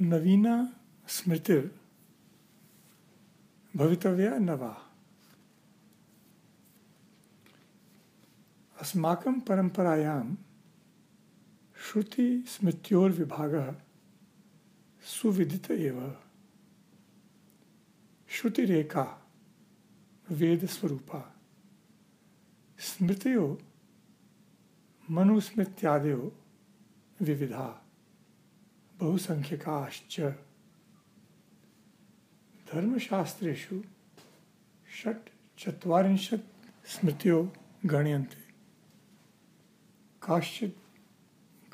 नवीना स्मृति भवितव्या नवा। अस्माकं परंपरायां श्रुति स्मृत्योर्विभागः सुविदित एव। श्रुतिरेका वेद स्वरूपा स्मृतियो, मनुस्मृत्यादयो विविधा। बहुसंख्यकाश्च। धर्मशास्त्रेषु षट् चत्वारिंशत् स्मृतियो गण्यन्ते। काश्चित्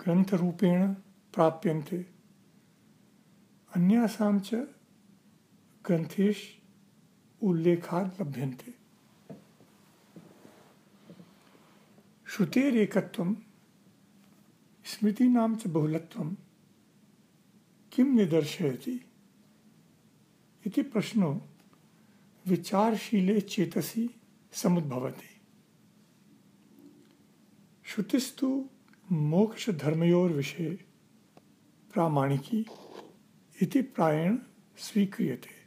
ग्रन्थरूपेण प्राप्यन्ते। अन्यासां च ग्रन्थेषु उल्लेखात् लभ्यन्ते। श्रुतेरेकत्वं, स्मृतीनां च बहुलत्वं किं निदर्शयति? इति प्रश्नो विचारशीले चेतसि समुद्भवति। श्रुतिस्तु मोक्ष धर्मयोर विषय प्रामाणिकी इति प्रायण स्वीक्रियते।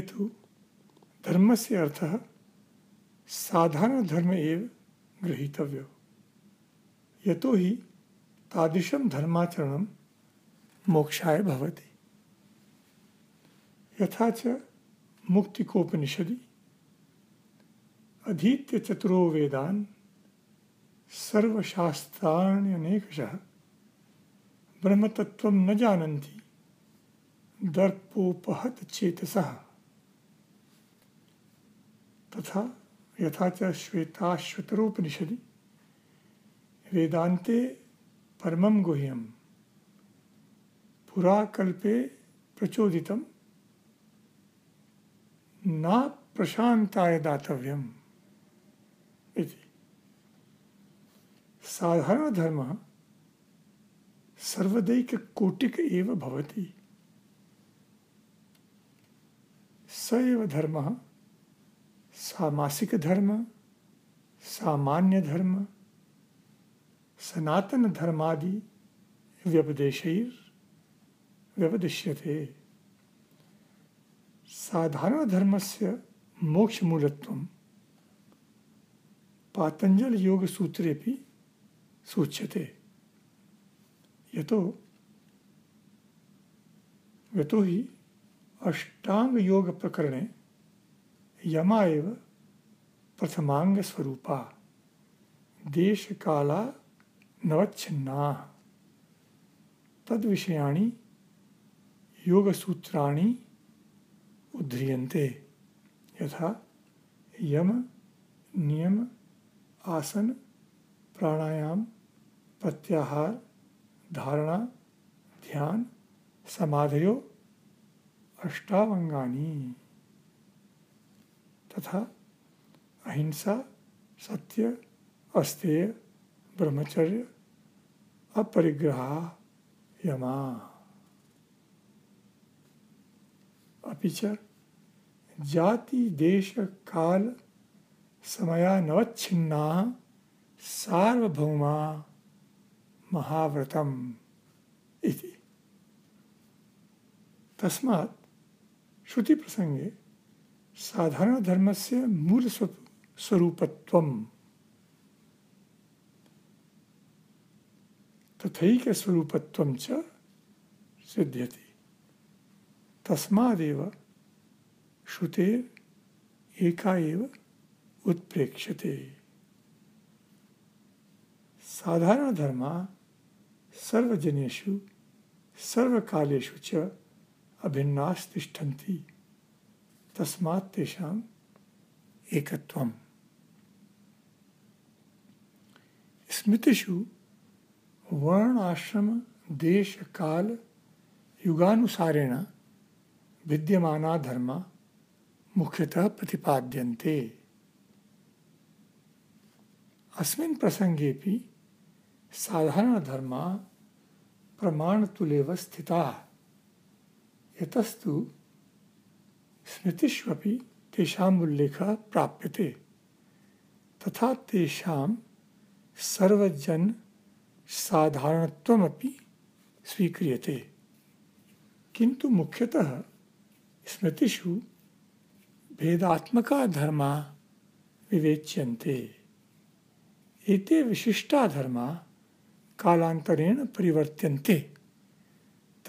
तो धर्म से अर्थ साधारण धर्म एव गृहीतव्य यतो ही तादृशं धर्माचरणं मोक्षाय भवति। यथा च मुक्तिकोपनिषदि अधीत्य चतुरो वेदान सर्वशास्त्राण्यनेकशः ब्रह्मतत्व न जानन्ति, दर्पोपहत चेतसः। तथा यथा च श्वेताश्वतरोपनिषदि वेदांते परमं गुह्यम पुराकल्पे प्रचोदितम न प्रशांताय इति। साधारण धर्म सर्वदैक कोटिक एव भवति। स एव धर्म। सामासिक धर्म। सामान्य धर्म। सनातन धर्मादि व्यपदेशैर व्यपदिश्यते। साधारण धर्मस्य मोक्षमूलत्वं पातंजल योग सूत्रे भी सूच्यते। यतो यतो ही अष्टांग योग प्रकरणे यमा प्रथमांग स्वरूपा देश काला नवच्छिन्ना। तद विषयाणी योग सूत्राणी उद्रियन्ते यथा यम, नियम, आसन, प्राणायाम, प्रत्याहार, धारणा, ध्यान, समाधयो, अष्टावंगानी। तथा अहिंसा, सत्य, अस्तेय ब्रह्मचर्य अपरिग्रह यमा। अपि च जाति, देश, काल समयानवच्छिन्ना सार्वभौमा, महाव्रतम इति। तस्मात् श्रुति प्रसंगे साधारण धर्म से मूल स्वरूपत्व तथैक तस्मादेव श्रुतेर एका एव उत्प्रेक्षते साधारण धर्म सर्वजनेषु, सर्वकालेषु च अभिन्नास्तिष्ठन्ति। तस्मात् तेषाम् एकत्वम्। स्मृतिषु वर्ण आश्रम देश काल युगानुसारेण विद्यमाना धर्म मुख्यतः प्रतिपाद्यन्ते। अस्मिन् प्रसङ्गेपि साधारणधर्मा प्रमाणतुलेव स्थिताः। यतस्तु स्मृतिष्वपि तेषाम् उल्लेखः प्राप्यते। तथा तेषां सर्वजन साधारणत्वमपि स्वीक्रियते। किंतु मुख्यतः स्मृतिषु भेदात्मका धर्मा विवेच्यन्ते। एते विशिष्टा धर्मा कालांतरेण परिवर्त्यन्ते।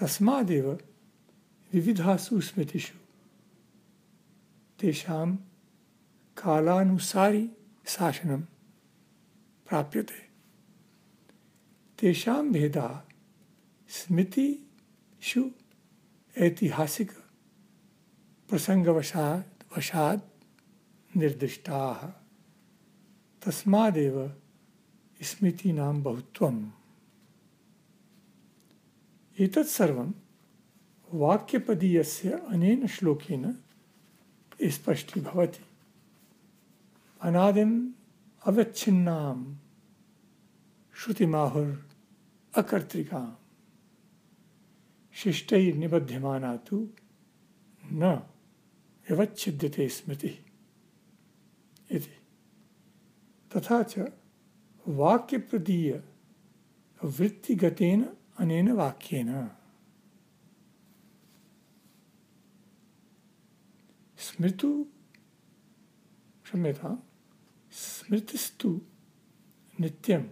तस्मादेव विविधासु स्मृतिषु तेषां कालानुसारी शासनं प्राप्यते। तेषां भेदा स्मृतिषु ऐतिहासिक प्रसंगवशात् वशात् निर्दिष्टाः। तस्मादेव स्मृतीनां बहुत्वम्। एतत् सर्वं वाक्यपदीयस्य अनेन श्लोकेन स्पष्टीभवति अनादिम् अवच्छिन्नां श्रुतिमाहुर् अकर्तृकां। शिष्टैर्निबध्यमाना तो न व्यवच्छिद्यते स्मृतिः। तथा च वाक्यप्रदीय वृत्तिगतेन अनेन वाक्येन। स्मृतु क्षम्यता, स्मृतिस्तु नित्यम्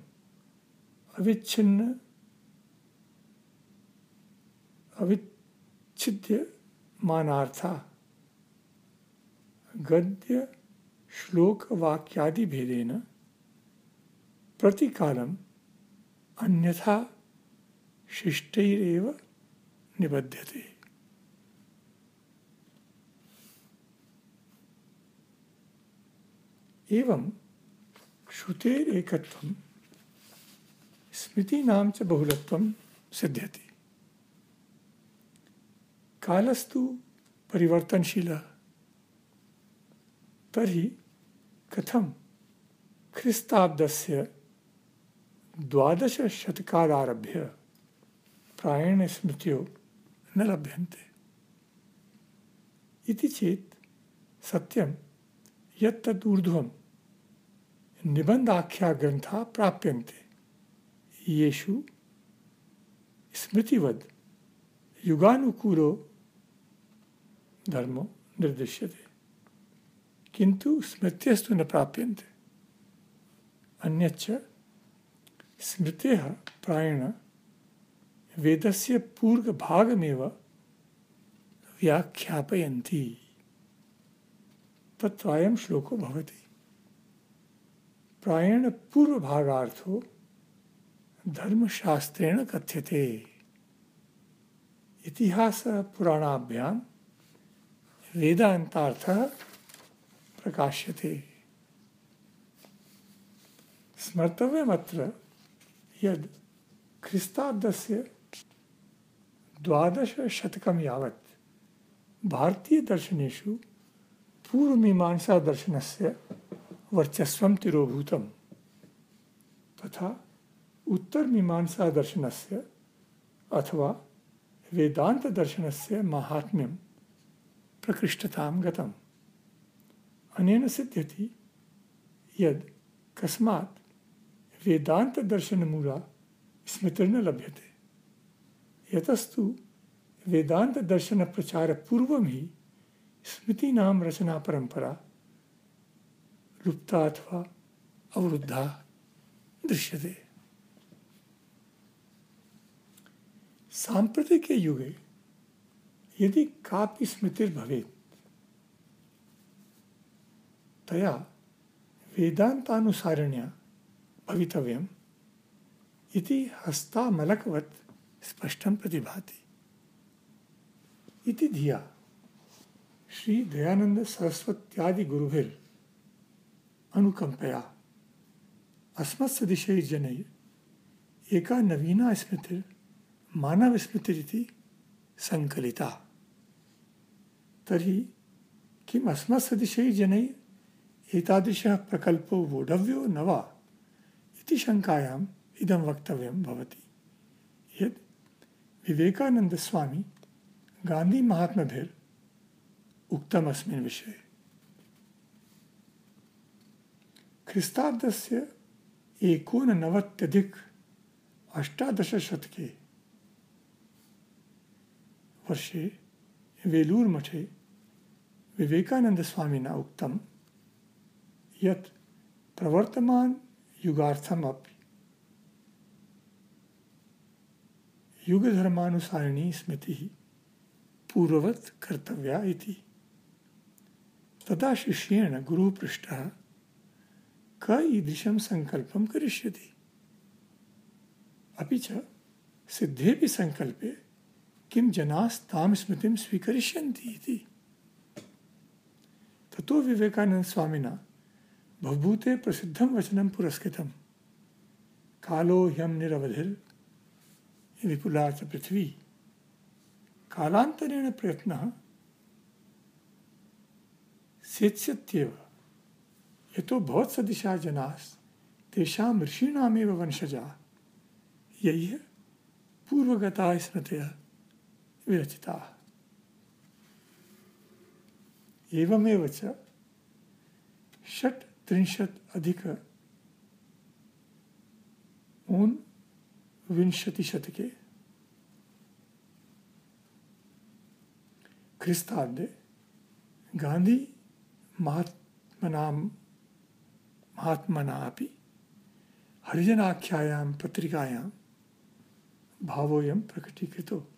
अविच्छिन्न अविच्छिद्य मानार्था गद्य श्लोक वाक्यादि भेदेन प्रतिकालम अन्यथा शिष्टैरेव निबध्यते। एवं श्रुतेर एकत्वम स्मृति नाम च बहुलत्वम सिद्ध्यति। कालस्तु परिवर्तनशील। तरी कथम ख्रिस्ताब्दस्य द्वादशशतकादारभ्य प्रायेण स्मृतियो न लभ्यन्ते? इति चेत् सत्यं यत् तद् ऊर्ध्वं निबन्धाख्या ग्रन्था प्राप्यन्ते। येषु स्मृतिवद् युगानुकूलो धर्मो निर्दिश्यते। किंतु स्मृत्यस्तु न प्राप्यन्ते। अन्यच्च स्मृतेः प्रायेण वेदस्य पूर्वभागमेव व्याख्यापयन्ति। तत्रायं श्लोको भवति। प्रायेण पूर्वभागार्थो धर्मशास्त्रेण कथ्यते। इतिहास पुराणाभ्यां वेदांतार्थः प्रकाश्यते। स्मर्तव्यमत्र यद् ख्रिस्ताब्दस्य द्वादशशतकं यावत् भारतीयदर्शनेषु पूर्वमीमांसादर्शनस्य वर्चस्वं तिरोभूतम्, तथा उत्तरमीमांसादर्शनस्य अथवा वेदान्तदर्शनस्य माहात्म्यं प्रकृष्टतां गतम्। अनेन सिद्ध्यति यद् कस्मात् वेदान्तदर्शनमूला स्मृतिर्न लभ्यते। यतस्तु वेदान्तदर्शनप्रचारपूर्वं हि स्मृतीनां रचनापरम्परा लुप्ता अथवा अवरुद्धा दृश्यते। साम्प्रतिके युगे यदि कापि स्मृतिर्भवेत् तया वेदांतानुसारिण्या भवितव्यम् इति हस्तामलकवत् स्पष्टं प्रतिभाति। इति धिया श्री दयानंद सरस्वत्यादि गुरुभिर अनुकंपया अस्मत्सदिशैर्जनैः एका नवीना स्मृतिर् मानव स्मृतिरिति संकलिता। तर्हि किम् अस्मत्सदिशैर्जनैः एतादृशः प्रकल्पो वोढव्यो न वा इति शङ्कायाम् इदं वक्तव्यं भवति। यत् विवेकानन्दस्वामी गान्धीमहात्मभिर् उक्तम् अस्मिन् विषये। ख्रिस्ताब्दस्य एकोननवत्यधिक अष्टादशशतके वर्षे वेलूर्मठे विवेकानन्दस्वामिना उक्तं यत् प्रवर्तमानयुगार्थमपि युगधर्मानुसारिणी स्मृतिः पूर्ववत् कर्तव्या इति। तदा शिष्येण गुरुः पृष्टः क ईदृशं सङ्कल्पं करिष्यति। अपि च सिद्धेपि सङ्कल्पे किं जनास्तां स्मृतिं स्वीकरिष्यन्ति ततो विवेकानन्दस्वामिना भवभूते प्रसिद्धं वचनं पुरस्कृतं कालो ह्यं निरवधिर्, विपुला च पृथ्वी। कालान्तरेण प्रयत्नः सेत्स्यत्येव। यतो भवत्सदृशा जनास्, तेषां ऋषीणामेव वंशजा। यैः पूर्वगताः स्मृतयः विरचिताः। एवमेव च षट्त्रिंशत् अधिक ऊनविंशतिशतके ख्रिस्ताब्दे गान्धी महात्मनां महात्मना अपि हरिजनाख्यायां पत्रिकायां भावोऽयं प्रकटीकृतो।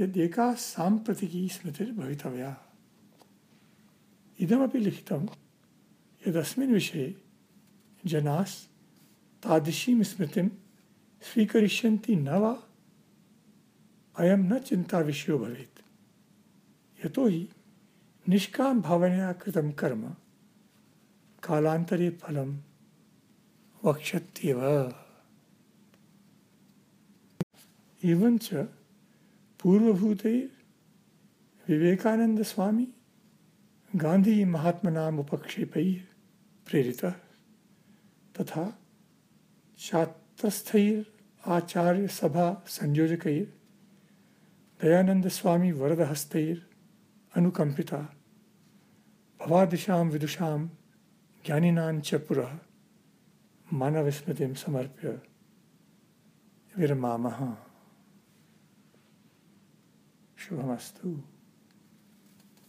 यदेका साम्प्रतिकी स्मृतिर्भवितव्या। इदमपि लिखितं यदस्मिन् विषये जनास् तादृशीं स्मृतिं स्वीकरिष्यन्ति न वा, अयं न चिन्ताविषयो भवेत्। यतोहि निष्काम भावनया कृतं कर्म कालान्तरे फलं वक्षत्येव। एवञ्च पूर्वभूतैः विवेकानन्दस्वामी गान्धीमहात्मनाम् उपक्षेपैः प्रेरितः तथा छात्रस्थैर् आचार्यसभा संयोजकैः दयानन्दस्वामी वरदहस्तैर् अनुकम्पिता। भवादिशां विदुषां ज्ञानिनां च पुरः मानवस्मृतिं समर्प्य विरमामः। शुभमस्तु।